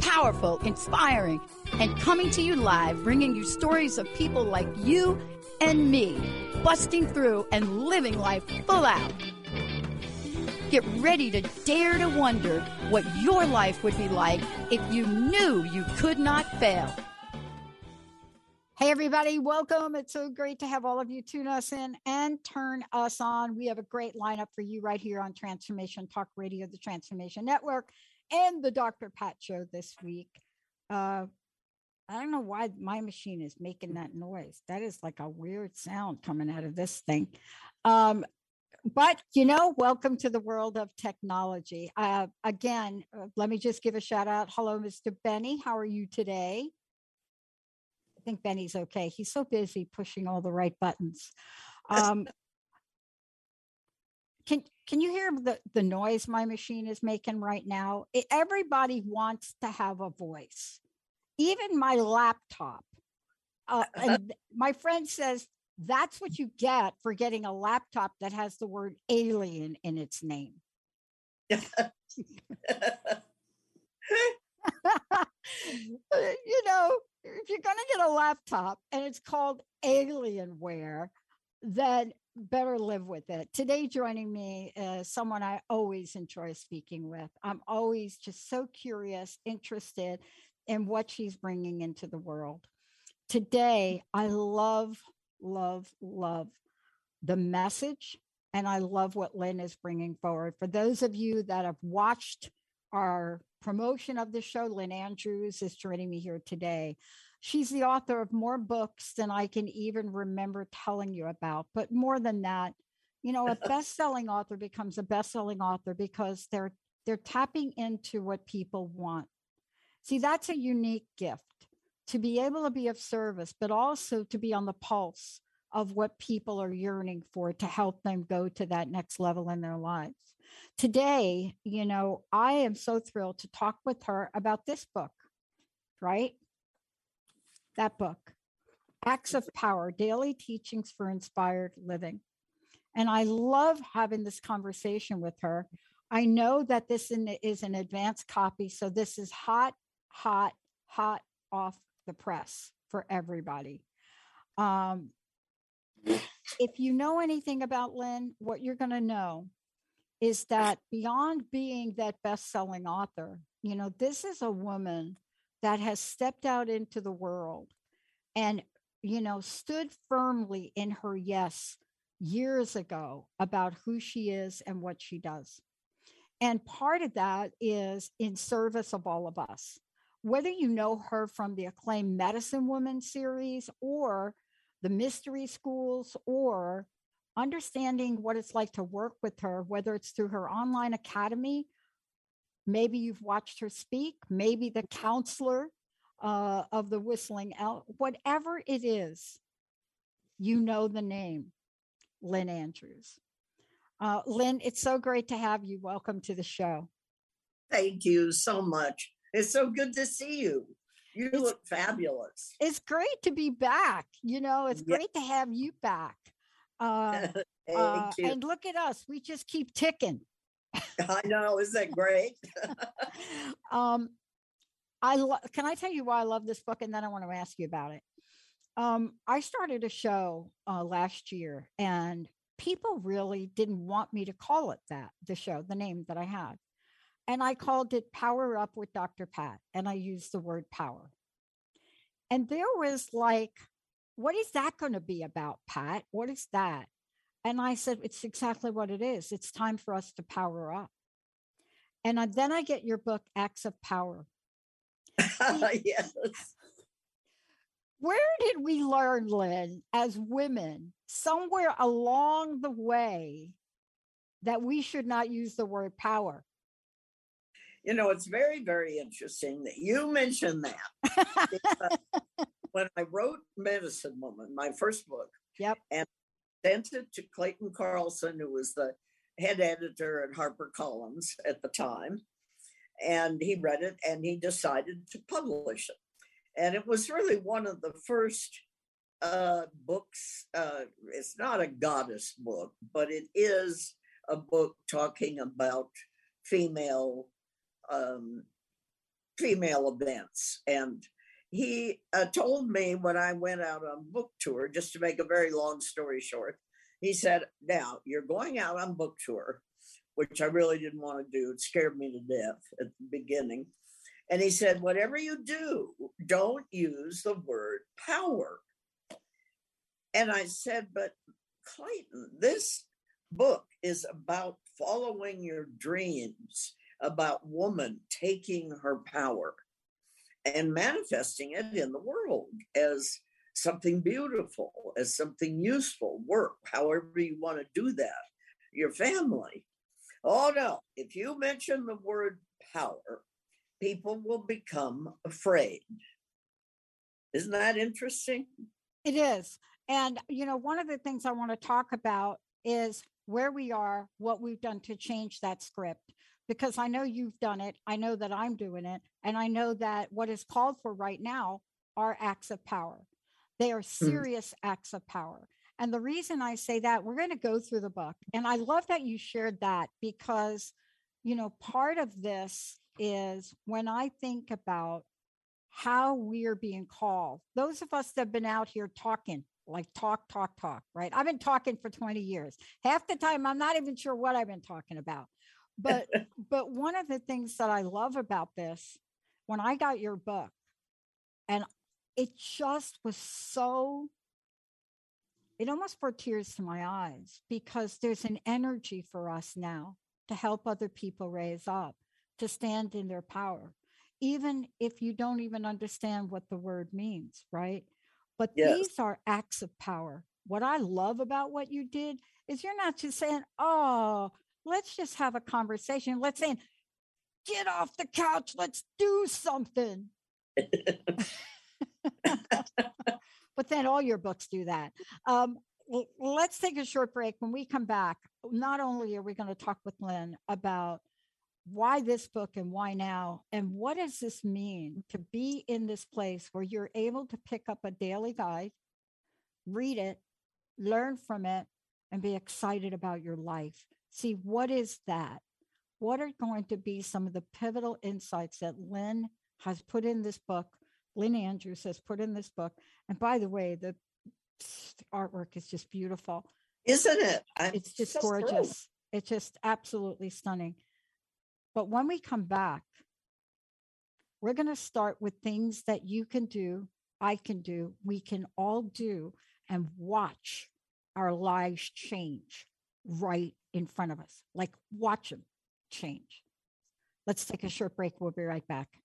Powerful, inspiring, and coming to you live, bringing you stories of people like you and me, busting through and living life full out. Get ready to dare to wonder what your life would be like if you knew you could not fail. Hey, everybody, welcome. It's so great to have all of you tune us in and turn us on. We have a great lineup for you right here on Transformation Talk Radio, the Transformation Network, and the Dr. Pat Show this week. Uh, I don't know why my machine is making that noise. That is like a weird sound coming out of this thing. Um, but you know, welcome to the world of technology. Uh, again, uh, let me just give a shout out. Hello, Mr. Benny. How are you today? I think Benny's okay. He's so busy pushing all the right buttons. Um, can can you hear the the noise my machine is making right now? It, everybody wants to have a voice even my laptop. Uh, and my friend says that's what you get for getting a laptop that has the word alien in its name. you know, if you're going to get a laptop and it's called Alienware, then better live with it. Today, joining me is someone I always enjoy speaking with. I'm always just so curious, interested in what she's bringing into the world. Today, I love, love, love the message, and I love what Lynn is bringing forward. For those of you that have watched our promotion of the show, Lynn Andrews is joining me here today. She's the author of more books than I can even remember telling you about. But more than that, you know, a best-selling author becomes a best-selling author because they're they're tapping into what people want. See, that's a unique gift to be able to be of service, but also to be on the pulse of what people are yearning for to help them go to that next level in their lives. Today, you know, I am so thrilled to talk with her about this book, right? That book, Acts of Power Daily Teachings for Inspired Living. And I love having this conversation with her. I know that this is an advanced copy, so this is hot hot, hot off the press for everybody. Um, if you know anything about Lynn, what you're going to know is that beyond being that best selling author, you know, this is a woman that has stepped out into the world and, you know, stood firmly in her yes years ago about who she is and what she does. And part of that is in service of all of us whether you know her from the acclaimed Medicine Woman series or the mystery schools or understanding what it's like to work with her, whether it's through her online academy, maybe you've watched her speak, maybe the counselor uh, of the Whistling Elk, whatever it is, you know the name, Lynn Andrews. Uh, Lynn, it's so great to have you. Welcome to the show. Thank you so much. It's so good to see you. You it's, look fabulous. It's great to be back. You know, it's yeah. great to have you back. Uh, uh, and look at us. We just keep ticking. I know. Isn't that great? um, I lo- can I tell you why I love this book, and then I want to ask you about it. Um, I started a show uh, last year, and people really didn't want me to call it that. The show, the name that I had, and I called it Power Up with Dr. Pat, and I used the word power. And there was like, what is that going to be about, Pat? What is that? And I said, it's exactly what it is. It's time for us to power up. And I, then I get your book, Acts of Power. yes. Where did we learn, Lynn, as women, somewhere along the way, that we should not use the word power? you know, it's very, very interesting that you mentioned that. when I wrote Medicine Woman, my first book. Yep. And sent it to Clayton Carlson, who was the head editor at HarperCollins at the time. And he read it and he decided to publish it. And it was really one of the first uh, books. Uh, it's not a goddess book, but it is a book talking about female um, female events. And he uh, told me when I went out on book tour, just to make a very long story short, he said, Now you're going out on book tour, which I really didn't want to do. It scared me to death at the beginning. And he said, Whatever you do, don't use the word power. And I said, But Clayton, this book is about following your dreams, about woman taking her power and manifesting it in the world as something beautiful, as something useful, work, however you want to do that, your family. Oh no, if you mention the word power, people will become afraid. Isn't that interesting? It is. And, you know, one of the things I want to talk about is where we are, what we've done to change that script. Because I know you've done it. I know that I'm doing it. And I know that what is called for right now are acts of power. They are Hmm. serious acts of power. And the reason I say that, we're going to go through the book. And I love that you shared that because, you know, part of this is when I think about how we're being called, those of us that have been out here talking, like talk, talk, talk, right? I've been talking for 20 years. Half the time, I'm not even sure what I've been talking about. But but one of the things that I love about this, when I got your book, and it just was so it almost brought tears to my eyes because there's an energy for us now to help other people raise up, to stand in their power, even if you don't even understand what the word means, right? But Yes. these are acts of power. What I love about what you did is you're not just saying, oh, let's just have a conversation. Let's say, get off the couch, let's do something. but then all your books do that. Um, l- let's take a short break. When we come back, not only are we going to talk with Lynn about why this book and why now, and what does this mean to be in this place where you're able to pick up a daily guide, read it, learn from it, and be excited about your life. See, what is that? What are going to be some of the pivotal insights that Lynn has put in this book? Lynn Andrews has put in this book. And by the way, the artwork is just beautiful. Isn't it? I'm It's just so gorgeous. It's just absolutely stunning. But when we come back, we're going to start with things that you can do, I can do, we can all do, and watch our lives change right in front of us. Like, watch them change. Let's take a short break. We'll be right back.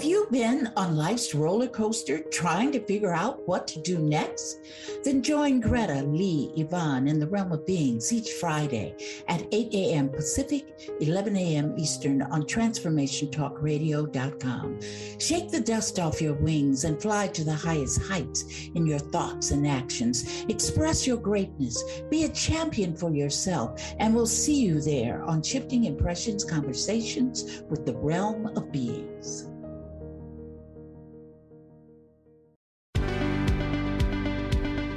Have you been on life's roller coaster trying to figure out what to do next? Then join Greta, Lee, Yvonne in the realm of beings each Friday at 8 a.m. Pacific, 11 a.m. Eastern on TransformationTalkRadio.com. Shake the dust off your wings and fly to the highest heights in your thoughts and actions. Express your greatness. Be a champion for yourself, and we'll see you there on Shifting Impressions Conversations with the Realm of Beings.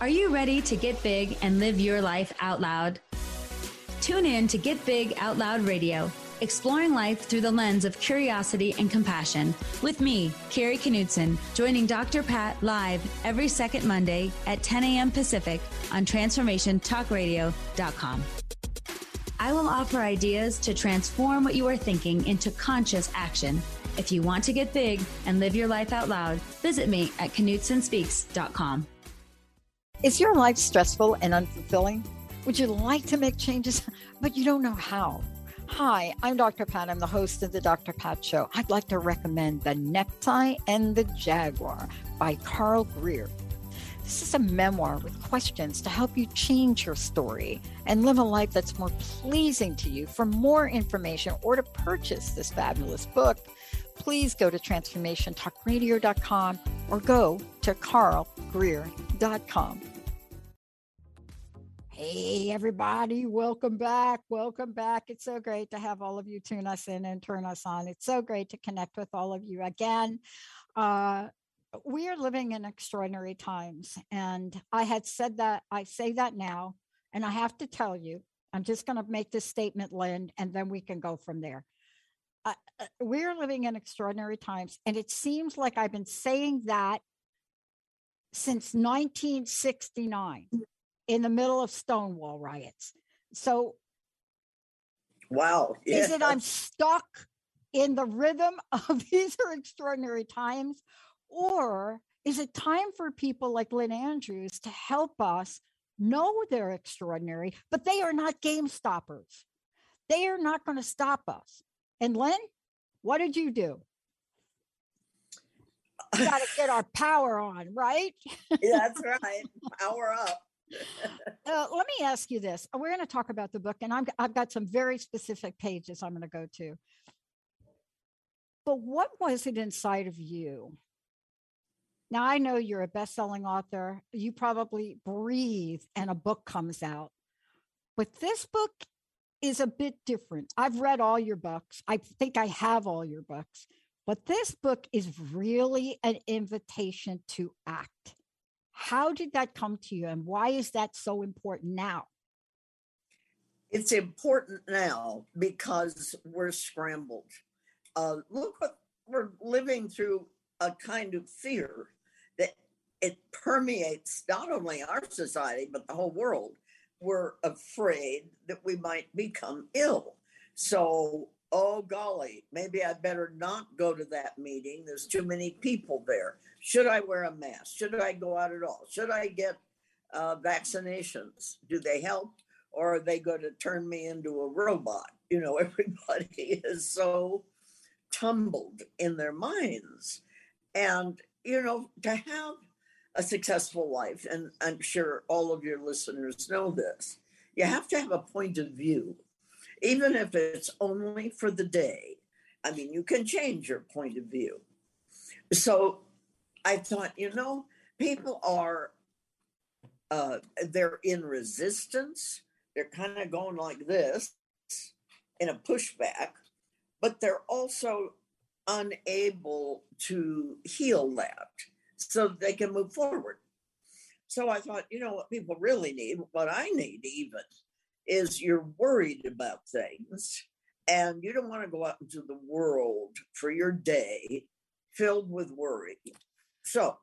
Are you ready to get big and live your life out loud? Tune in to Get Big Out Loud Radio, exploring life through the lens of curiosity and compassion, with me, Carrie Knudsen, joining Dr. Pat live every second Monday at 10 a.m. Pacific on TransformationTalkRadio.com. I will offer ideas to transform what you are thinking into conscious action. If you want to get big and live your life out loud, visit me at KnudsenSpeaks.com. Is your life stressful and unfulfilling? Would you like to make changes, but you don't know how? Hi, I'm Dr. Pat. I'm the host of the Dr. Pat Show. I'd like to recommend The Necktie and the Jaguar by Carl Greer. This is a memoir with questions to help you change your story and live a life that's more pleasing to you. For more information or to purchase this fabulous book, please go to transformationtalkradio.com or go to carlgreer.com. Hey, everybody, welcome back. Welcome back. It's so great to have all of you tune us in and turn us on. It's so great to connect with all of you again. Uh, we are living in extraordinary times. And I had said that, I say that now, and I have to tell you, I'm just going to make this statement, Lynn, and then we can go from there. Uh, uh, we're living in extraordinary times. And it seems like I've been saying that since 1969 in the middle of Stonewall riots. So, wow. Yeah. Is it I'm stuck in the rhythm of these are extraordinary times? Or is it time for people like Lynn Andrews to help us know they're extraordinary, but they are not game stoppers? They are not going to stop us. And Lynn, what did you do? We got to get our power on, right? Yeah, that's right. Power up. uh, let me ask you this. We're going to talk about the book, and I'm, I've got some very specific pages I'm going to go to. But what was it inside of you? Now, I know you're a best selling author. You probably breathe and a book comes out. But this book is a bit different. I've read all your books. I think I have all your books. But this book is really an invitation to act. How did that come to you, and why is that so important now? It's important now because we're scrambled. Uh, look what we're living through a kind of fear that it permeates not only our society, but the whole world. We're afraid that we might become ill. So oh golly, maybe I better not go to that meeting. There's too many people there. Should I wear a mask? Should I go out at all? Should I get uh, vaccinations? Do they help? Or are they going to turn me into a robot? You know, everybody is so tumbled in their minds. And, you know, to have a successful life, and I'm sure all of your listeners know this, you have to have a point of view even if it's only for the day. I mean, you can change your point of view. So I thought, you know, people are, uh, they're in resistance. They're kind of going like this in a pushback, but they're also unable to heal that so they can move forward. So I thought, you know what people really need, what I need even, is you're worried about things and you don't want to go out into the world for your day filled with worry. So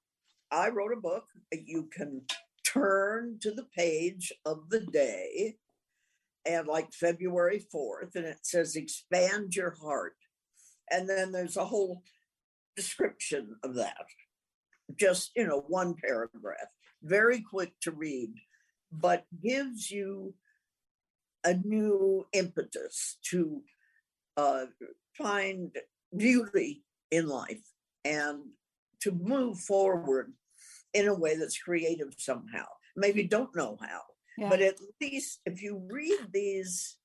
I wrote a book. You can turn to the page of the day and like February 4th, and it says expand your heart. And then there's a whole description of that. Just, you know, one paragraph, very quick to read, but gives you a new impetus to uh, find beauty in life and to move forward in a way that's creative somehow. Maybe don't know how, Yeah. but at least if you read these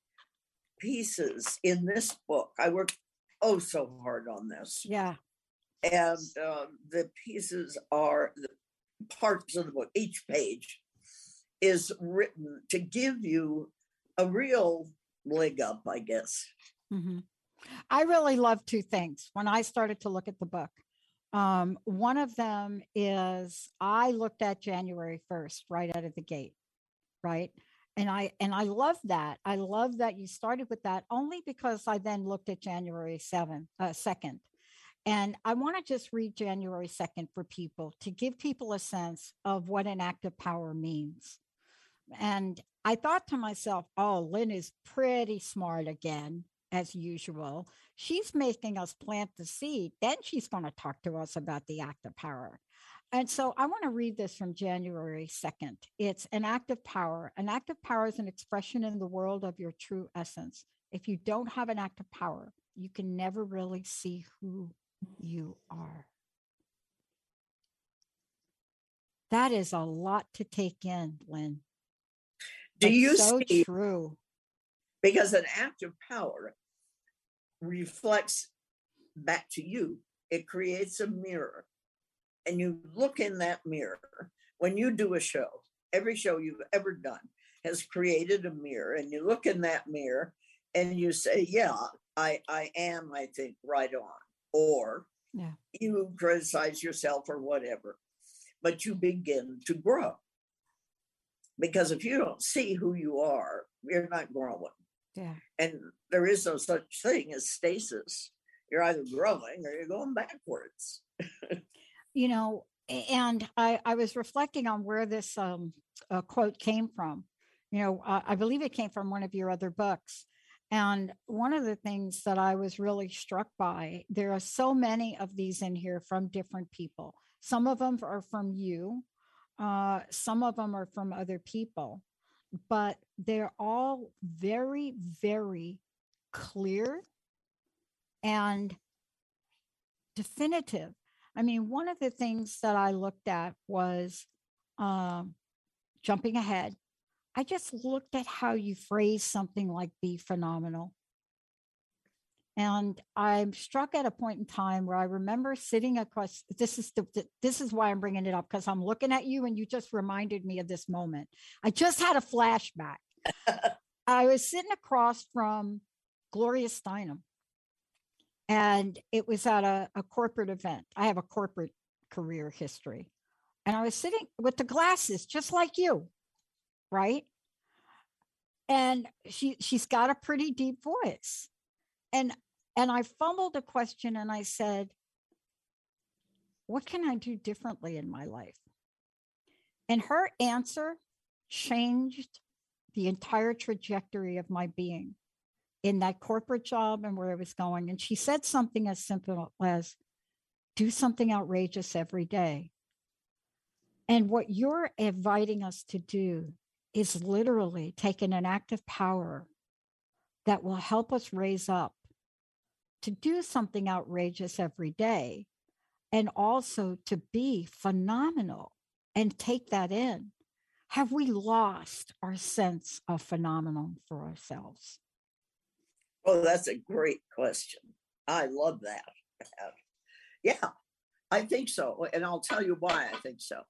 pieces in this book, I worked oh so hard on this. yeah. And um, the pieces are the parts of the book, each page is written to give you a real leg up, I guess. hmm I really love two things when I started to look at the book. Um, one of them is I looked at January 1st right out of the gate, right? And I and I love that. I love that you started with that only because I then looked at January 7th, uh, 2nd. And I want to just read January 2nd for people to give people a sense of what an act of power means. And I thought to myself, oh, Lynn is pretty smart again, as usual. She's making us plant the seed. Then she's going to talk to us about the act of power. And so I want to read this from January 2nd. It's an act of power. An act of power is an expression in the world of your true essence. If you don't have an act of power, you can never really see who you are. That is a lot to take in, Lynn. Do But you so see? true? Because an act of power reflects back to you, it creates a mirror. And you look in that mirror when you do a show, every show you've ever done has created a mirror, and you look in that mirror and you say, Yeah, I, I am, I think, right on. Or Yeah. you criticize yourself or whatever, but you begin to grow. Because if you don't see who you are, you're not growing. Yeah. And there is no such thing as stasis. You're either growing or you're going backwards. you know and i i was reflecting on where this um uh, quote came from you know uh, i believe it came from one of your other books and one of the things that i was really struck by there are so many of these in here from different people some of them are from you uh, some of them are from other people but they're all very very clear and definitive I mean, one of the things that I looked at was um, jumping ahead. I just looked at how you phrase something like be phenomenal. And I'm struck at a point in time where I remember sitting across. This is the, this is why I'm bringing it up because I'm looking at you and you just reminded me of this moment. I just had a flashback. I was sitting across from Gloria Steinem, and it was at a, a corporate event. I have a corporate career history. And I was sitting with the glasses, just like you, right? And she she's got a pretty deep voice. And and I fumbled a question and I said, what can I do differently in my life? And her answer changed the entire trajectory of my being in that corporate job and where I was going. And she said something as simple as do something outrageous every day. And what you're inviting us to do is literally taking an act of power that will help us raise up to do something outrageous every day and also to be phenomenal and take that in. Have we lost our sense of phenomenal for ourselves? Oh, that's a great question. I love that. Yeah, I think so. And I'll tell you why I think so.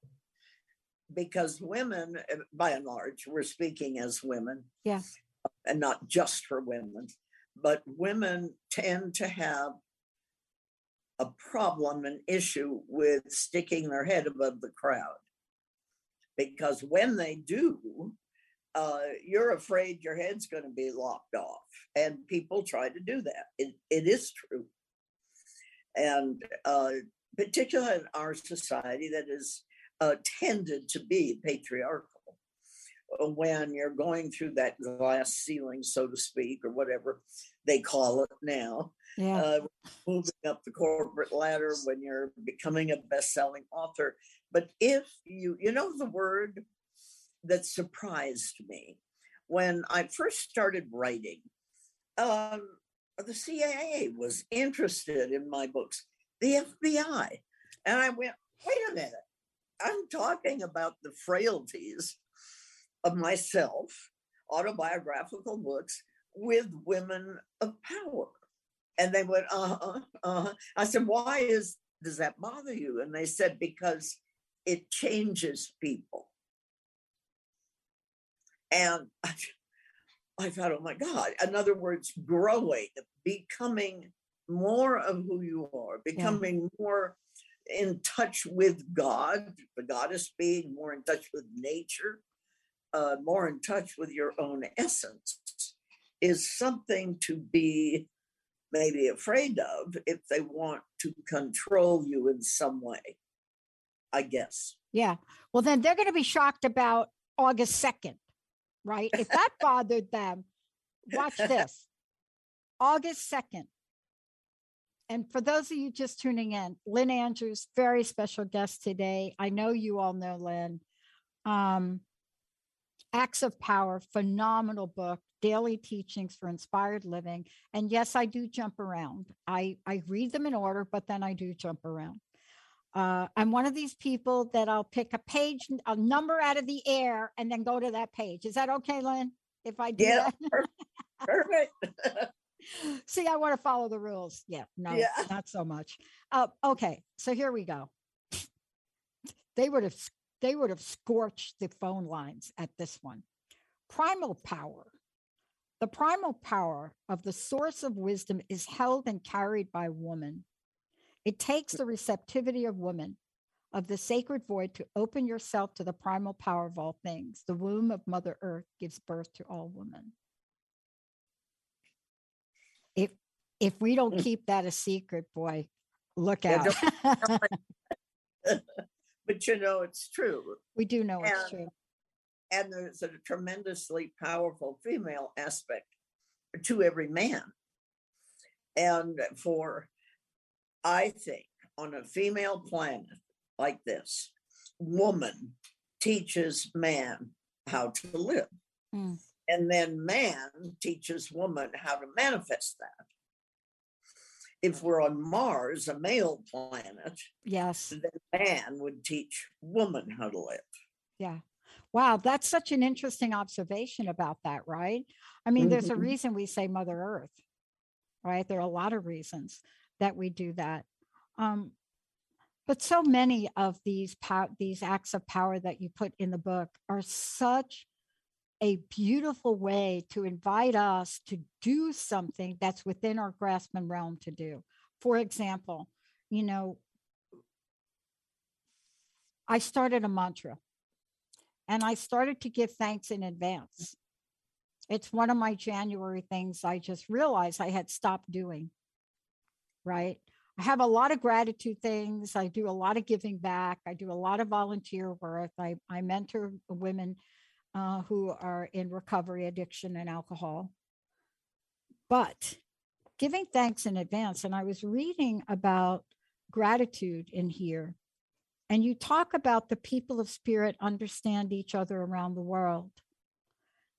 Because women, uh, by and large, we're speaking as women. Yeah. And not just for women, but women tend to have a problem, an issue with sticking their head above the crowd. Because when they do, uh, you're afraid your head's going to be lopped off. And people try to do that. It, it is true. And uh, particularly in our society that is uh, tended to be patriarchal, when you're going through that glass ceiling, so to speak, or whatever they call it now, Yeah. uh, moving up the corporate ladder when you're becoming a best-selling author. But if you, you know, the word that surprised me when I first started writing, um, the CIA was interested in my books, the FBI, and I went, wait a minute. I'm talking about the frailties of myself, autobiographical books with women of power. And they went, uh huh, uh huh. I said, why is does that bother you? And they said, because it changes people. And I, I thought, oh my God. In other words, growing, becoming more of who you are, becoming yeah. more in touch with God, the goddess being more in touch with nature, uh, more in touch with your own essence, is something to be maybe afraid of if they want to control you in some way, I guess. Yeah. Well, then they're going to be shocked about August 2nd, right? If that bothered them, watch this. August 2nd. And for those of you just tuning in, Lynn Andrews, very special guest today. I know you all know Lynn. Um, Acts of Power, phenomenal book, daily teachings for inspired living. And yes, I do jump around. I, I read them in order, but then I do jump around. Uh, I'm one of these people that I'll pick a page, a number out of the air, and then go to that page. Is that okay, Lynn? If I do yeah, that? perfect. See, I want to follow the rules. Yeah, no, yeah. not so much. Uh, okay, so here we go. They would have they would have scorched the phone lines at this one. Primal power. The primal power of the source of wisdom is held and carried by woman. It takes the receptivity of woman, of the sacred void, to open yourself to the primal power of all things. The womb of Mother Earth gives birth to all women. If if we don't mm. keep that a secret, boy, look out. but you know it's true. We do know and, it's true. And there's a tremendously powerful female aspect to every man. And for, I think, on a female planet like this, woman teaches man how to live. Mm. And then man teaches woman how to manifest that if we're on Mars, a male planet, yes, then man would teach woman how to live. Yeah. Wow, that's such an interesting observation about that, right? I mean, mm-hmm. there's a mm-hmm. reason we say Mother Earth, right? There are a lot of reasons that we do that. Um, but so many of these pow- these acts of power that you put in the book are such a beautiful way to invite us to do something that's within our grasp and realm to do. For example, you know, I started a mantra and I started to give thanks in advance. It's one of my January things I just realized I had stopped doing. Right. I have a lot of gratitude things. I do a lot of giving back. I do a lot of volunteer work. I, I mentor women uh, who are in recovery, addiction, and alcohol. But giving thanks in advance, and I was reading about gratitude in here, and you talk about the people of spirit understand each other around the world.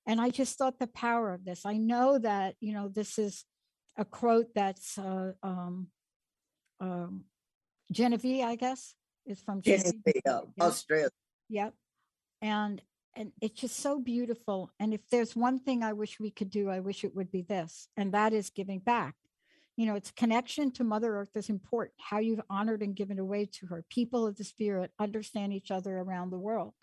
And I just thought the power of this. I know that, you know, this is a quote that's uh, um, um, Genevieve, I guess, is from Genevieve, Genevieve. Australia. Yep. And and it's just so beautiful. And if there's one thing I wish we could do, I wish it would be this, and that is giving back. You know, it's connection to Mother Earth is important. How you've honored and given away to her. People of the spirit understand each other around the world.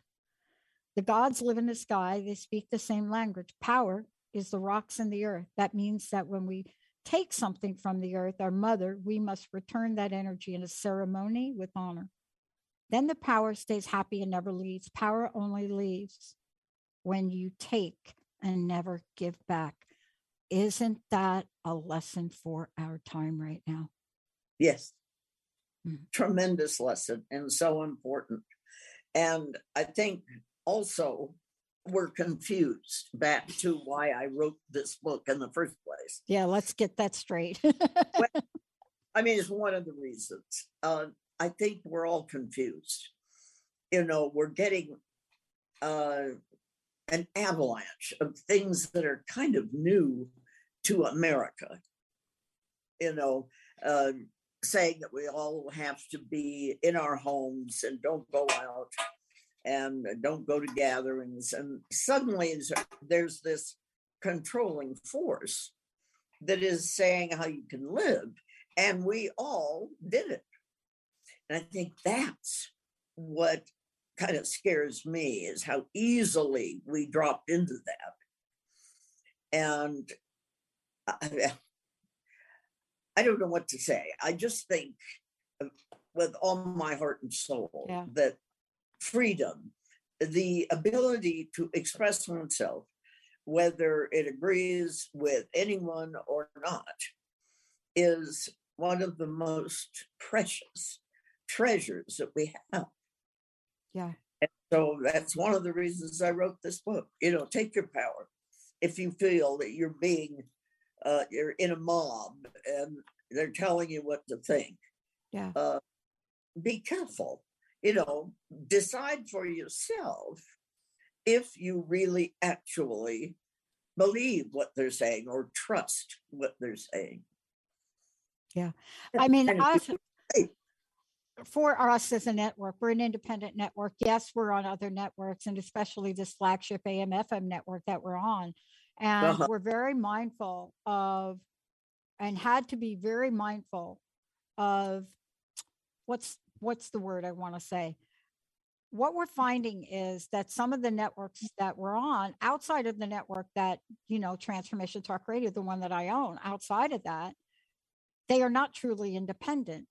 The gods live in the sky, they speak the same language. Power is the rocks in the earth. That means that when we take something from the earth, our mother, we must return that energy in a ceremony with honor. Then the power stays happy and never leaves. Power only leaves when you take and never give back. Isn't that a lesson for our time right now? Yes. Mm-hmm. Tremendous lesson and so important. And I think also we're confused back to why I wrote this book in the first place. Yeah, let's get that straight. well, I mean, it's one of the reasons. Uh, I think we're all confused. You know, we're getting uh, an avalanche of things that are kind of new to America. You know, uh, saying that we all have to be in our homes and don't go out and don't go to gatherings. And suddenly there's this controlling force that is saying how you can live. And we all did it. And I think that's what kind of scares me is how easily we dropped into that. And I, I don't know what to say. I just think um, with all my heart and soul yeah. that freedom, the ability to express oneself, whether it agrees with anyone or not, is one of the most precious treasures that we have. Yeah. And so that's one of the reasons I wrote this book. You know, take your power. If you feel that you're being, uh, you're in a mob and they're telling you what to think. Yeah. Uh, be careful. You know, decide for yourself if you really actually believe what they're saying or trust what they're saying. Yeah. I mean, us, for us as a network, we're an independent network. Yes, we're on other networks and especially this flagship AM FM network that we're on. And uh-huh. we're very mindful of and had to be very mindful of what's what's the word I want to say? What we're finding is that some of the networks that we're on outside of the network that, you know, Transformation Talk Radio, the one that I own, outside of that, they are not truly independent.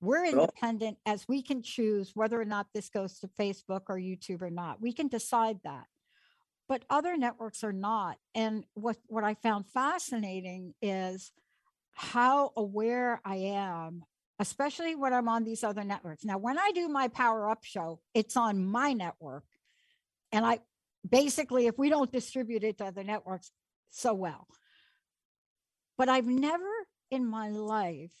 We're independent as we can choose whether or not this goes to Facebook or YouTube or not. We can decide that. But other networks are not. And what, what I found fascinating is how aware I am, especially when I'm on these other networks. Now, when I do my Power Up show, it's on my network. And I basically, if we don't distribute it to other networks, so well. But I've never in my life,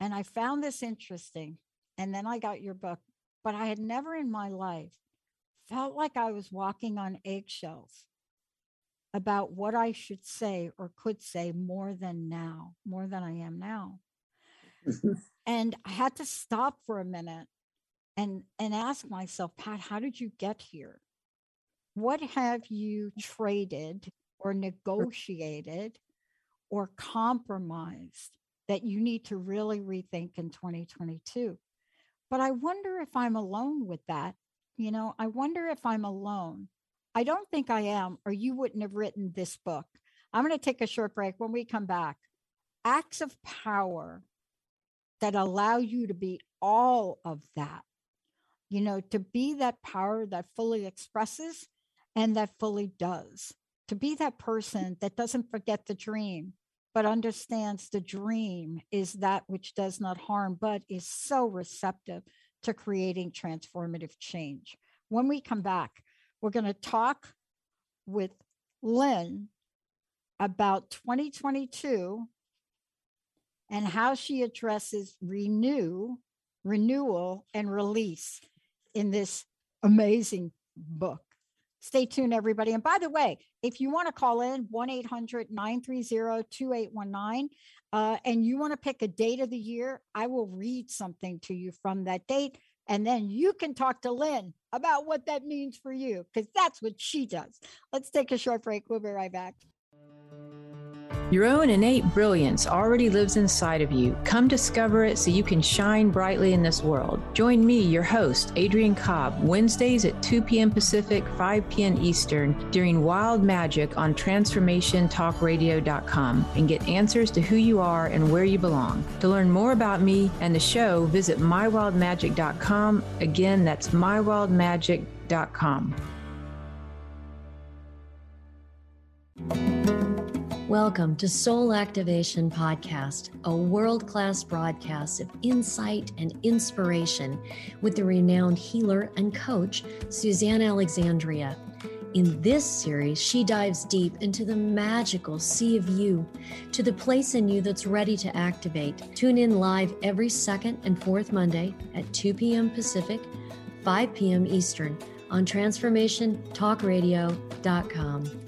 and I found this interesting, and then I got your book, but I had never in my life felt like I was walking on eggshells about what I should say or could say more than now, more than I am now. and I had to stop for a minute and and ask myself, Pat, how did you get here? What have you traded or negotiated or compromised that you need to really rethink in 2022? But I wonder if I'm alone with that. You know, I wonder if I'm alone I don't think I am, or you wouldn't have written this book. I'm going to take a short break. When we come back, acts of power that allow you to be all of that, you know, to be that power that fully expresses and that fully does, to be that person that doesn't forget the dream, but understands the dream is that which does not harm, but is so receptive to creating transformative change. When we come back, we're going to talk with Lynn about 2022 and how she addresses renew, renewal, and release in this amazing book. Stay tuned, everybody. And by the way, if you want to call in 1 800 930 2819 uh, and you want to pick a date of the year, I will read something to you from that date. And then you can talk to Lynn about what that means for you, because that's what she does. Let's take a short break. We'll be right back. Your own innate brilliance already lives inside of you. Come discover it so you can shine brightly in this world. Join me, your host, Adrian Cobb, Wednesdays at 2 p.m. Pacific, 5 p.m. Eastern during Wild Magic on TransformationTalkRadio.com and get answers to who you are and where you belong. To learn more about me and the show, visit MyWildMagic.com. Again, that's MyWildMagic.com. Welcome to Soul Activation Podcast, a world class broadcast of insight and inspiration with the renowned healer and coach, Suzanne Alexandria. In this series, she dives deep into the magical sea of you, to the place in you that's ready to activate. Tune in live every second and fourth Monday at 2 p.m. Pacific, 5 p.m. Eastern on TransformationTalkRadio.com.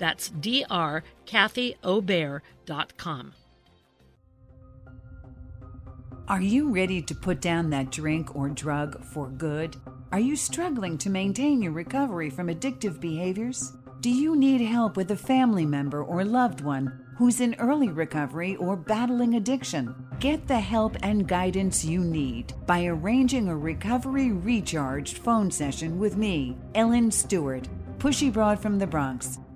That's drkathyobear.com. Are you ready to put down that drink or drug for good? Are you struggling to maintain your recovery from addictive behaviors? Do you need help with a family member or loved one who's in early recovery or battling addiction? Get the help and guidance you need by arranging a recovery recharged phone session with me, Ellen Stewart, Pushy Broad from the Bronx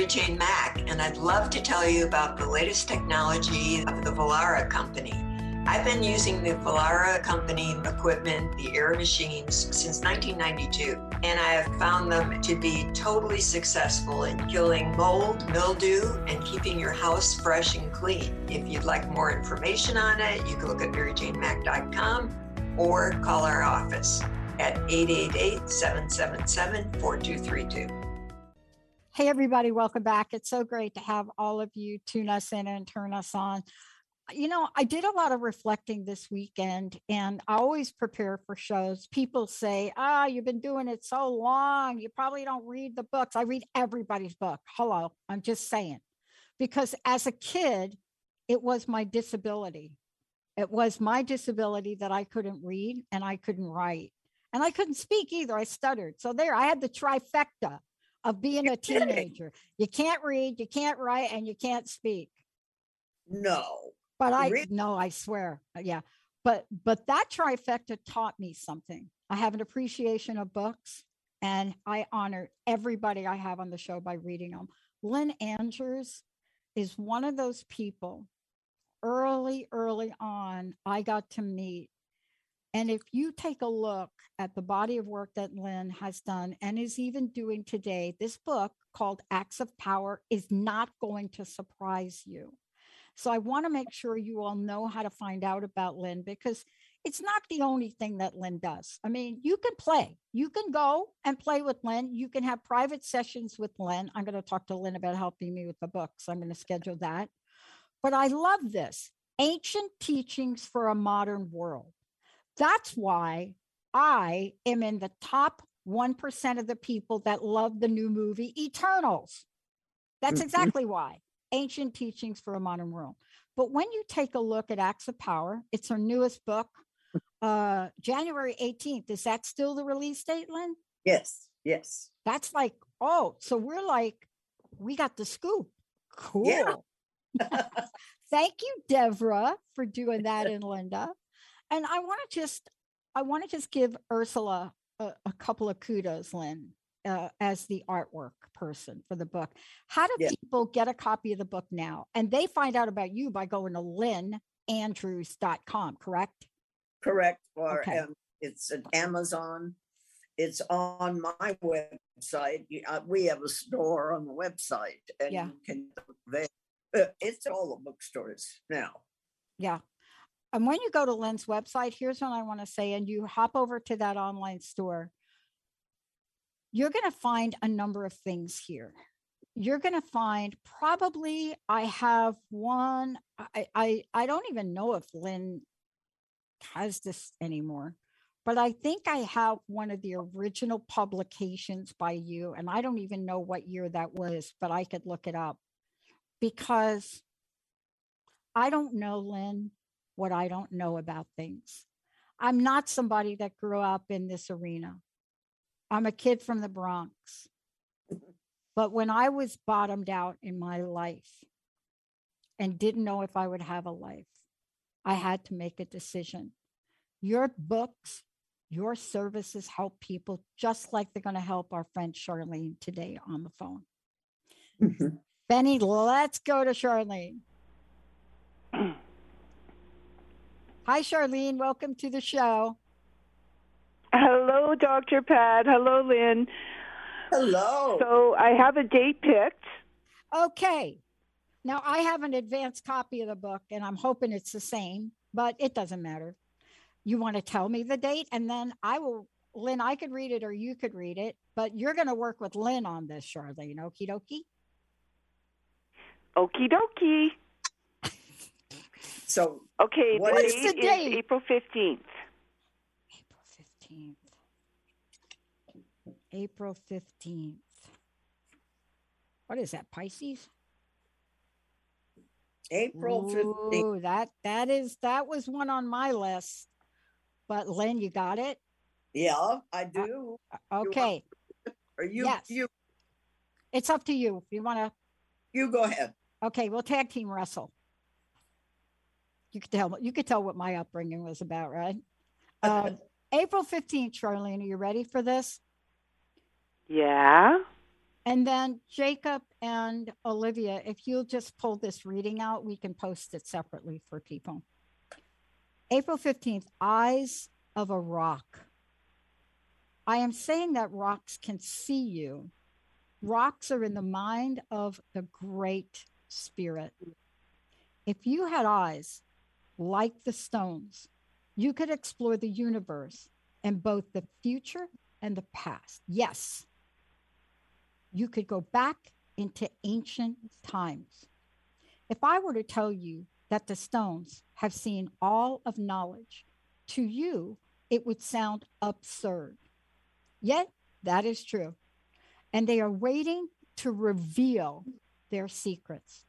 Mary Jane Mack, and I'd love to tell you about the latest technology of the Vollara company. I've been using the Vollara company equipment, the air machines, since 1992, and I have found them to be totally successful in killing mold, mildew, and keeping your house fresh and clean. If you'd like more information on it, you can look at maryjanemack.com or call our office at 888 777 4232. Hey, everybody, welcome back. It's so great to have all of you tune us in and turn us on. You know, I did a lot of reflecting this weekend and I always prepare for shows. People say, Ah, oh, you've been doing it so long. You probably don't read the books. I read everybody's book. Hello, I'm just saying. Because as a kid, it was my disability. It was my disability that I couldn't read and I couldn't write and I couldn't speak either. I stuttered. So there, I had the trifecta of being a teenager. You can't read, you can't write, and you can't speak. No. But I really? no, I swear. Uh, yeah. But but that trifecta taught me something. I have an appreciation of books and I honor everybody I have on the show by reading them. Lynn Andrews is one of those people early, early on, I got to meet and if you take a look at the body of work that Lynn has done and is even doing today, this book called Acts of Power is not going to surprise you. So I want to make sure you all know how to find out about Lynn because it's not the only thing that Lynn does. I mean, you can play, you can go and play with Lynn. You can have private sessions with Lynn. I'm going to talk to Lynn about helping me with the book. So I'm going to schedule that. But I love this ancient teachings for a modern world. That's why I am in the top 1% of the people that love the new movie Eternals. That's mm-hmm. exactly why. Ancient Teachings for a Modern World. But when you take a look at Acts of Power, it's her newest book, uh, January 18th. Is that still the release date, Lynn? Yes, yes. That's like, oh, so we're like, we got the scoop. Cool. Yeah. Thank you, Deborah, for doing that and Linda and I want to just I want to just give Ursula a, a couple of kudos, Lynn, uh, as the artwork person for the book. How do yeah. people get a copy of the book now? And they find out about you by going to lynnandrews.com, correct? Correct. Or okay. um, it's at Amazon. It's on my website. Uh, we have a store on the website, and yeah. you can. Uh, it's all the bookstores now. Yeah, and when you go to Lynn's website, here's what I want to say, and you hop over to that online store, you're going to find a number of things here. You're going to find probably I have one. I, I I don't even know if Lynn has this anymore, but I think I have one of the original publications by you, and I don't even know what year that was, but I could look it up because I don't know, Lynn what I don't know about things. I'm not somebody that grew up in this arena. I'm a kid from the Bronx. But when I was bottomed out in my life and didn't know if I would have a life, I had to make a decision. Your books, your services help people just like they're going to help our friend Charlene today on the phone. Mm-hmm. Benny, let's go to Charlene. Hi, Charlene. Welcome to the show. Hello, Dr. Pat. Hello, Lynn. Hello. So I have a date picked. Okay. Now I have an advanced copy of the book and I'm hoping it's the same, but it doesn't matter. You want to tell me the date and then I will, Lynn, I could read it or you could read it, but you're going to work with Lynn on this, Charlene. Okie dokie. Okie dokie. So, okay, what the is date the date? is April 15th. April 15th. April 15th. What is that, Pisces? April 15th. That that is that was one on my list. But Lynn, you got it? Yeah, I uh, do. Uh, okay. Are you Yes. you It's up to you. If you want to you go ahead. Okay, we'll tag team wrestle. You could tell you could tell what my upbringing was about, right? Um, April 15th, Charlene, are you ready for this? Yeah. And then Jacob and Olivia, if you'll just pull this reading out, we can post it separately for people. April 15th, Eyes of a Rock. I am saying that rocks can see you. Rocks are in the mind of the Great Spirit. If you had eyes like the stones, you could explore the universe and both the future and the past. Yes, you could go back into ancient times. If I were to tell you that the stones have seen all of knowledge, to you, it would sound absurd. Yet, that is true. And they are waiting to reveal their secrets.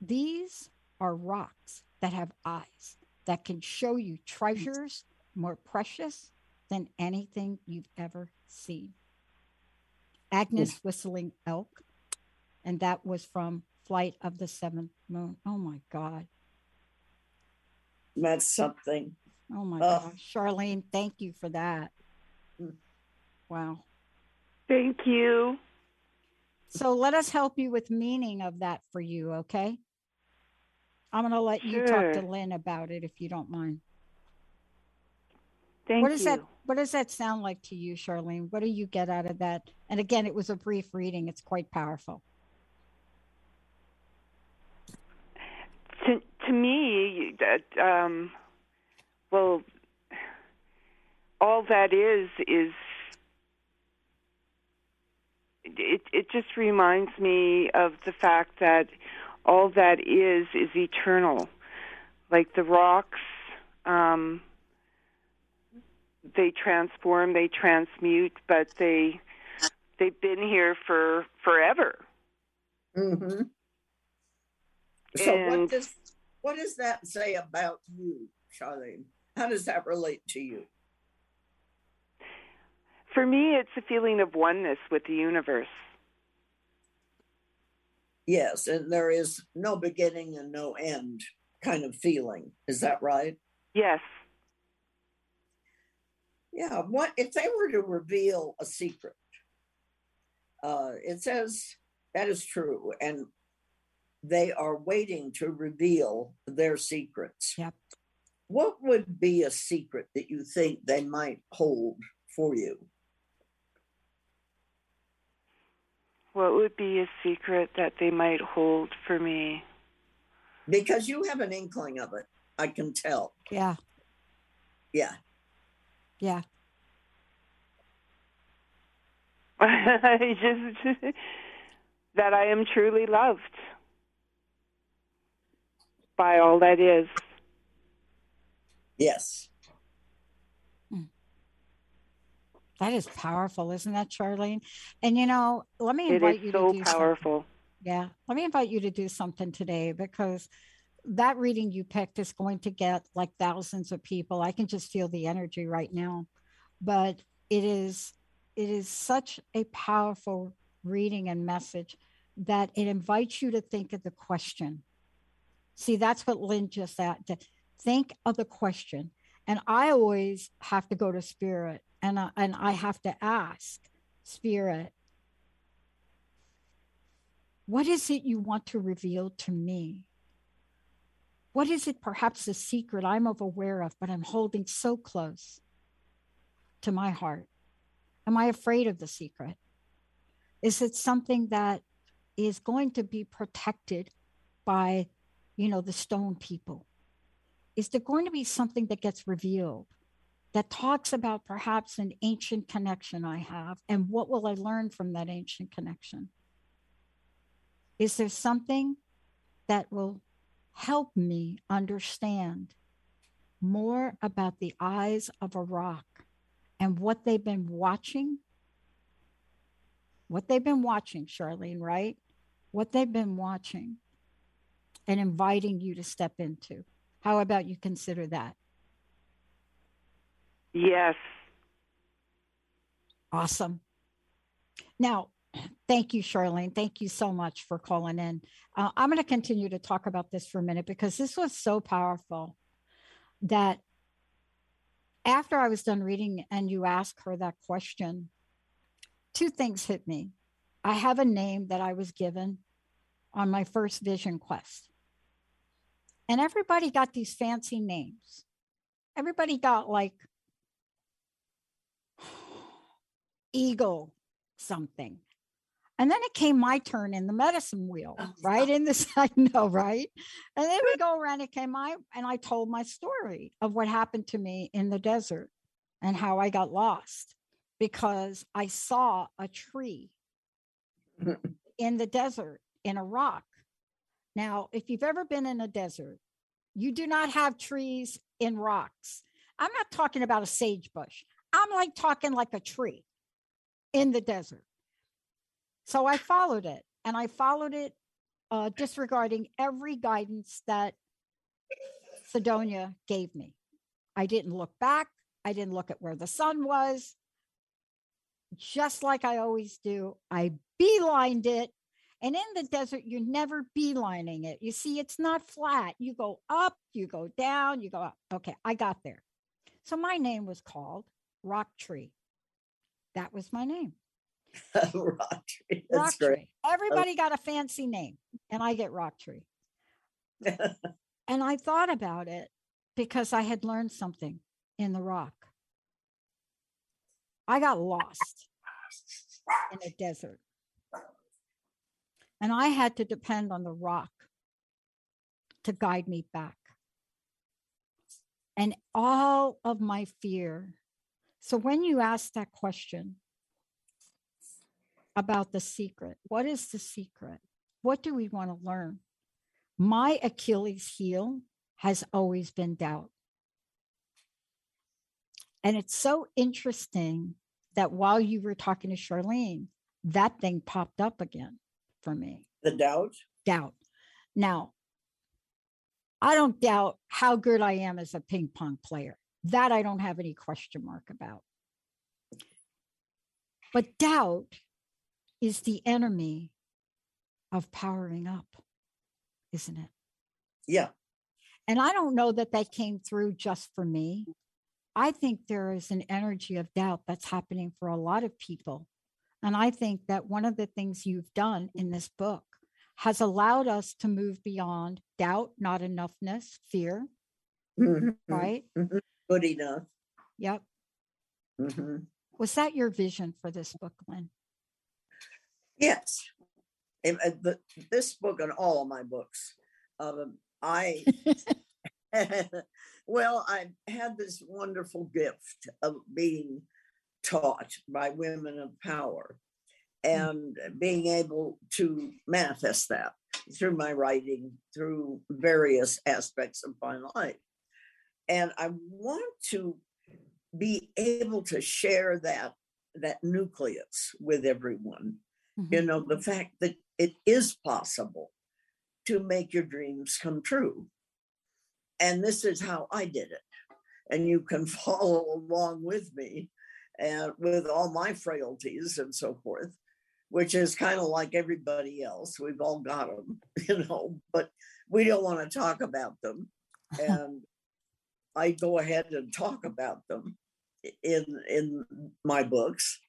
These are rocks that have eyes that can show you treasures more precious than anything you've ever seen. Agnes whistling elk, and that was from Flight of the Seventh Moon. Oh my God. That's something. Oh my Oh. gosh. Charlene, thank you for that. Mm. Wow. Thank you. So let us help you with meaning of that for you, okay? I'm going to let you talk to Lynn about it if you don't mind. Thank what does you. that what does that sound like to you, Charlene? What do you get out of that? And again, it was a brief reading. It's quite powerful. to to me that um well all that is is it it just reminds me of the fact that all that is is eternal like the rocks um they transform they transmute but they they've been here for forever Mm-hmm. So And- what does what does that say about you, Charlene? How does that relate to you? For me, it's a feeling of oneness with the universe. Yes, and there is no beginning and no end kind of feeling. Is that right? Yes. Yeah. What if they were to reveal a secret? Uh, it says that is true, and they are waiting to reveal their secrets. Yep. What would be a secret that you think they might hold for you? What would be a secret that they might hold for me? Because you have an inkling of it. I can tell. Yeah. Yeah. Yeah. I just that I am truly loved by all that is. Yes. That is powerful, isn't that, Charlene? And you know, let me invite you so to do something. powerful. Yeah. Let me invite you to do something today because that reading you picked is going to get like thousands of people. I can just feel the energy right now. But it is it is such a powerful reading and message that it invites you to think of the question. See, that's what Lynn just said. To think of the question, and I always have to go to spirit, and I, and I have to ask spirit, what is it you want to reveal to me? What is it, perhaps a secret I'm aware of, but I'm holding so close to my heart? Am I afraid of the secret? Is it something that is going to be protected by, you know, the stone people? Is there going to be something that gets revealed that talks about perhaps an ancient connection I have and what will I learn from that ancient connection? Is there something that will help me understand more about the eyes of a rock and what they've been watching? What they've been watching, Charlene, right? What they've been watching and inviting you to step into. How about you consider that? Yes. Awesome. Now, thank you, Charlene. Thank you so much for calling in. Uh, I'm going to continue to talk about this for a minute because this was so powerful that after I was done reading and you asked her that question, two things hit me. I have a name that I was given on my first vision quest. And everybody got these fancy names. Everybody got like eagle something. And then it came my turn in the medicine wheel, oh, right? In this, I know, right? And then we go around, it came my, and I told my story of what happened to me in the desert and how I got lost because I saw a tree in the desert in a rock. Now, if you've ever been in a desert, you do not have trees in rocks. I'm not talking about a sage bush. I'm like talking like a tree in the desert. So I followed it and I followed it, uh, disregarding every guidance that Sidonia gave me. I didn't look back. I didn't look at where the sun was. Just like I always do, I beelined it. And in the desert, you're never beelining it. You see, it's not flat. You go up, you go down, you go up. Okay, I got there. So my name was called Rock Tree. That was my name. rock tree. That's rock great. Tree. Everybody oh. got a fancy name, and I get Rock Tree. and I thought about it because I had learned something in the rock. I got lost in a desert. And I had to depend on the rock to guide me back. And all of my fear. So when you ask that question, about the secret. What is the secret? What do we want to learn? My Achilles heel has always been doubt. And it's so interesting that while you were talking to Charlene, that thing popped up again for me. The doubt? Doubt. Now, I don't doubt how good I am as a ping pong player. That I don't have any question mark about. But doubt is the enemy of powering up, isn't it? Yeah. And I don't know that that came through just for me. I think there is an energy of doubt that's happening for a lot of people. And I think that one of the things you've done in this book has allowed us to move beyond doubt, not enoughness, fear. Mm-hmm. Right? Mm-hmm. Good enough. Yep. Mm-hmm. Was that your vision for this book, Lynn? Yes. Uh, the, this book and all of my books, um, I, well, I had this wonderful gift of being taught by women of power mm. and being able to manifest that through my writing, through various aspects of my life. And I want to be able to share that that nucleus with everyone Mm-hmm. You know, the fact that it is possible to make your dreams come true. And this is how I did it. And you can follow along with me and with all my frailties and so forth, which is kind of like everybody else. We've all got them, you know, but we don't want to talk about them. And I go ahead and talk about them in in my books,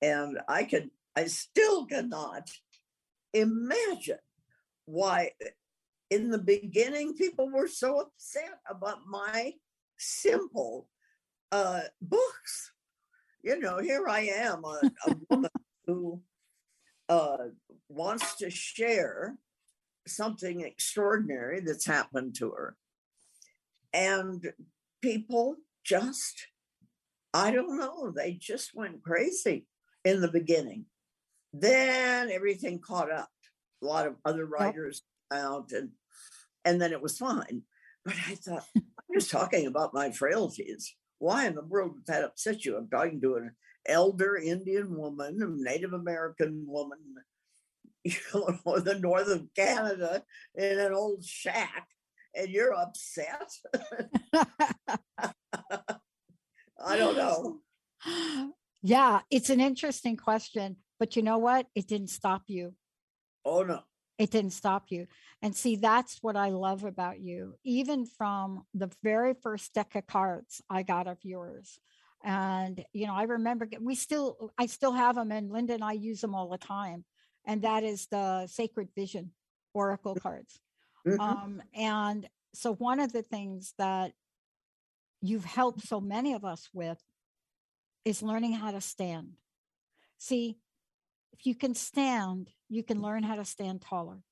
and I can I still cannot imagine why in the beginning people were so upset about my simple uh, books. You know, here I am, a, a woman who uh, wants to share something extraordinary that's happened to her. And people just, I don't know, they just went crazy in the beginning. Then everything caught up. A lot of other writers out and and then it was fine. But I thought, I'm just talking about my frailties. Why in the world would that upset you? I'm talking to an elder Indian woman, a Native American woman, you know, the north of Canada in an old shack, and you're upset. I don't know. Yeah, it's an interesting question, but you know what? It didn't stop you. Oh no. It didn't stop you. And see, that's what I love about you. Even from the very first deck of cards I got of yours. And, you know, I remember we still, I still have them, and Linda and I use them all the time. And that is the Sacred Vision Oracle cards. Mm-hmm. Um, and so, one of the things that you've helped so many of us with is learning how to stand. See, if you can stand, you can learn how to stand taller.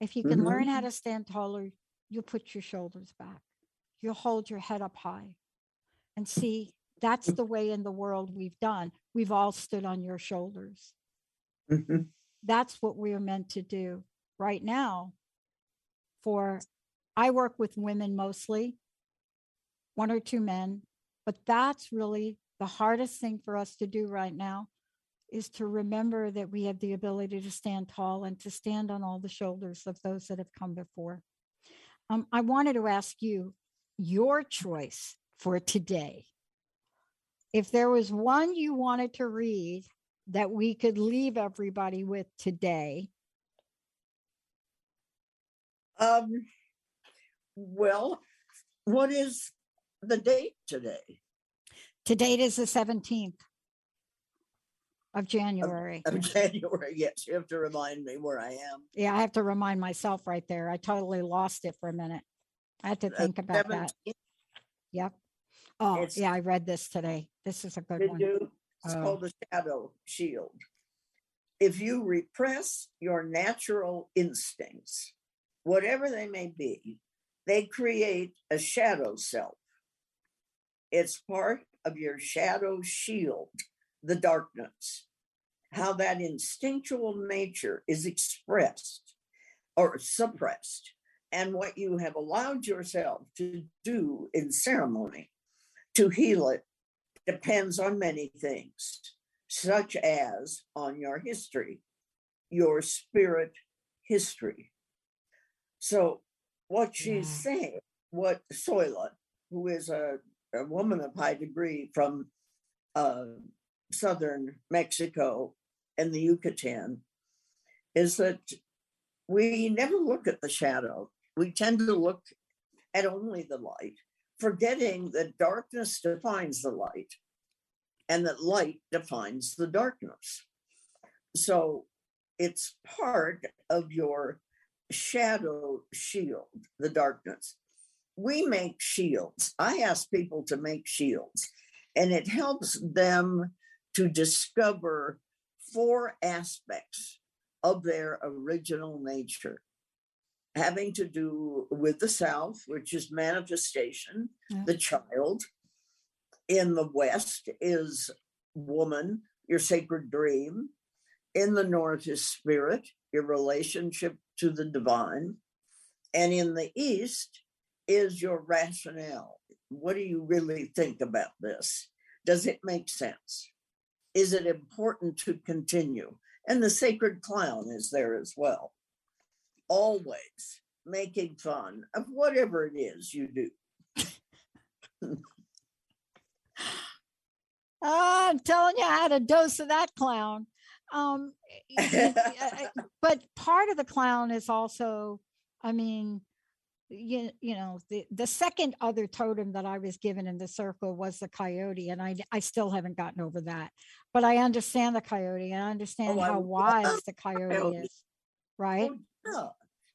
If you can mm-hmm. learn how to stand taller, you'll put your shoulders back. You'll hold your head up high. And see, that's the way in the world we've done. We've all stood on your shoulders. Mm-hmm. That's what we are meant to do right now. For I work with women mostly, one or two men, but that's really the hardest thing for us to do right now is to remember that we have the ability to stand tall and to stand on all the shoulders of those that have come before. Um, I wanted to ask you your choice for today. If there was one you wanted to read that we could leave everybody with today? Um, well, what is the date today? Today is the 17th of January. Of, January, yes. You have to remind me where I am. Yeah, I have to remind myself right there. I totally lost it for a minute. I had to think uh, about 17th. that. Yep. Oh, it's, yeah, I read this today. This is a good one. You? It's oh. called the shadow shield. If you repress your natural instincts, whatever they may be, they create a shadow self. It's part of your shadow shield, the darkness. How that instinctual nature is expressed or suppressed, and what you have allowed yourself to do in ceremony to heal it depends on many things, such as on your history, your spirit history. So, what she's yeah. saying, what Zoila, who is a, a woman of high degree from uh, southern Mexico and the Yucatan, is that we never look at the shadow. We tend to look at only the light forgetting that darkness defines the light and that light defines the darkness. So it's part of your shadow shield, the darkness. We make shields. I ask people to make shields, and it helps them to discover four aspects of their original nature having to do with the South, which is manifestation, yeah. the child. In the West is woman, your sacred dream. In the North is spirit, your relationship to the divine. And in the East is your rationale. What do you really think about this? Does it make sense? Is it important to continue? And the sacred clown is there as well always making fun of whatever it is you do. Oh, I'm telling you, I had a dose of that clown. Um, but part of the clown is also, I mean, you, you know, the, the second other totem that I was given in the circle was the coyote, and I, I still haven't gotten over that. But I understand the coyote and I understand Oh, how love wise the coyote. coyote is, right? Yeah.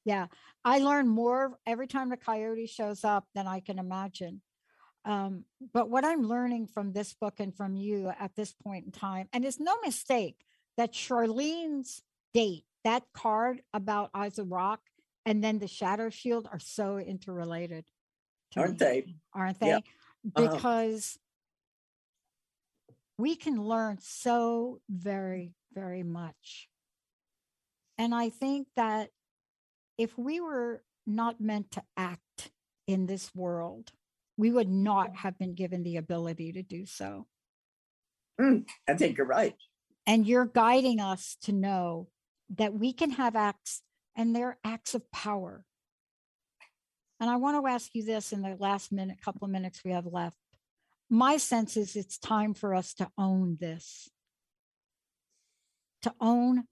Yeah, I learn more every time the coyote shows up than I can imagine. Um, but what I'm learning from this book and from you at this point in time, and it's no mistake that Charlene's date, that card about Eyes of Rock, and then the Shadow Shield are so interrelated. Aren't me, they? Aren't they? Yeah. Uh-huh. Because we can learn so very, very much. And I think that if we were not meant to act in this world, we would not have been given the ability to do so. Mm, I think you're right. And you're guiding us to know that we can have acts and they're acts of power. And I want to ask you this in the last minute, couple of minutes we have left. My sense is it's time for us to own this, to own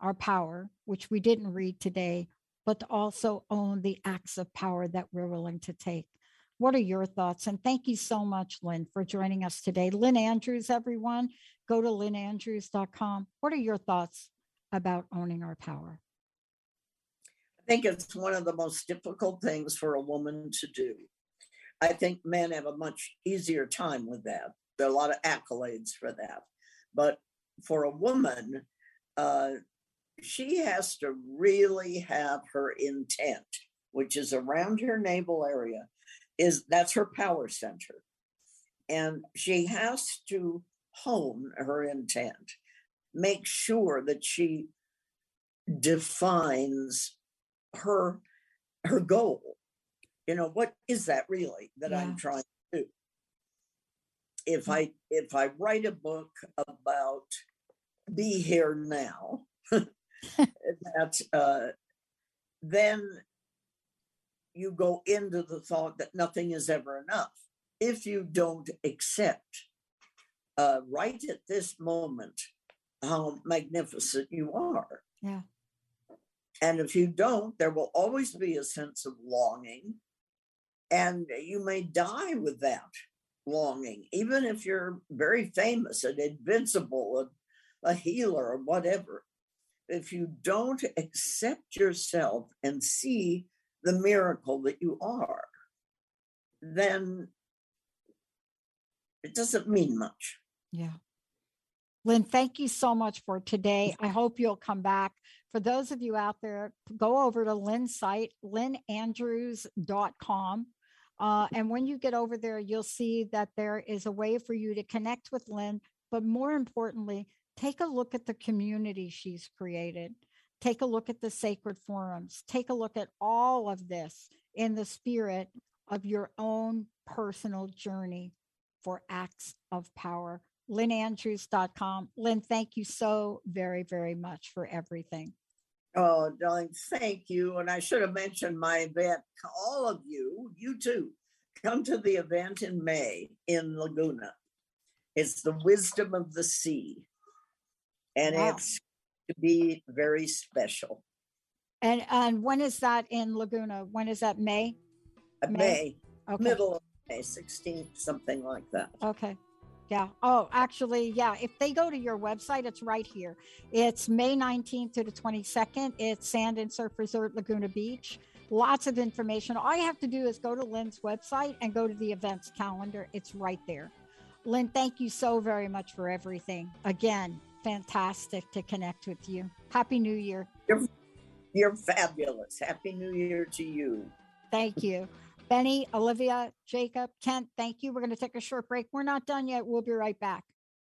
our power, which we didn't read today, but to also own the acts of power that we're willing to take. What are your thoughts? And thank you so much, Lynn, for joining us today. Lynn Andrews, everyone, go to lynnandrews.com. What are your thoughts about owning our power? I think it's one of the most difficult things for a woman to do. I think men have a much easier time with that. There are a lot of accolades for that. But for a woman, uh, she has to really have her intent, which is around her navel area, is that's her power center. And she has to hone her intent, make sure that she defines her her goal. You know what is that really that i'm trying to do? If i if i write a book about be here now that uh then you go into the thought that nothing is ever enough if you don't accept uh right at this moment how magnificent you are Yeah. and if you don't, there will always be a sense of longing. And you may die with that longing, even if you're very famous and invincible and a healer or whatever. If you don't accept yourself and see the miracle that you are, then it doesn't mean much. Yeah. Lynn, thank you so much for today. I hope you'll come back. For those of you out there, go over to Lynn's site, lynnandrews.com. Uh, and when you get over there, you'll see that there is a way for you to connect with Lynn. But more importantly, take a look at the community she's created. Take a look at the sacred forums. Take a look at all of this in the spirit of your own personal journey for acts of power lynnandrews.com. Lynn, thank you so very, very much for everything. Oh, darling, thank you. And I should have mentioned my event. All of you, you too, come to the event in May in Laguna. It's the wisdom of the sea. And Wow. it's to be very special. And and when is that in Laguna? When is that May? Uh, May, Okay. middle of May, 16th, something like that. Okay. Yeah. Oh, actually, yeah. If they go to your website, it's right here. It's May 19th to the 22nd. It's Sand and Surf Resort Laguna Beach. Lots of information. All you have to do is go to Lynn's website and go to the events calendar. It's right there. Lynn, thank you so very much for everything. Again, fantastic to connect with you. Happy New Year. You're, you're fabulous. Happy New Year to you. Thank you. Benny, Olivia, Jacob, Kent, thank you. We're going to take a short break. We're not done yet. We'll be right back.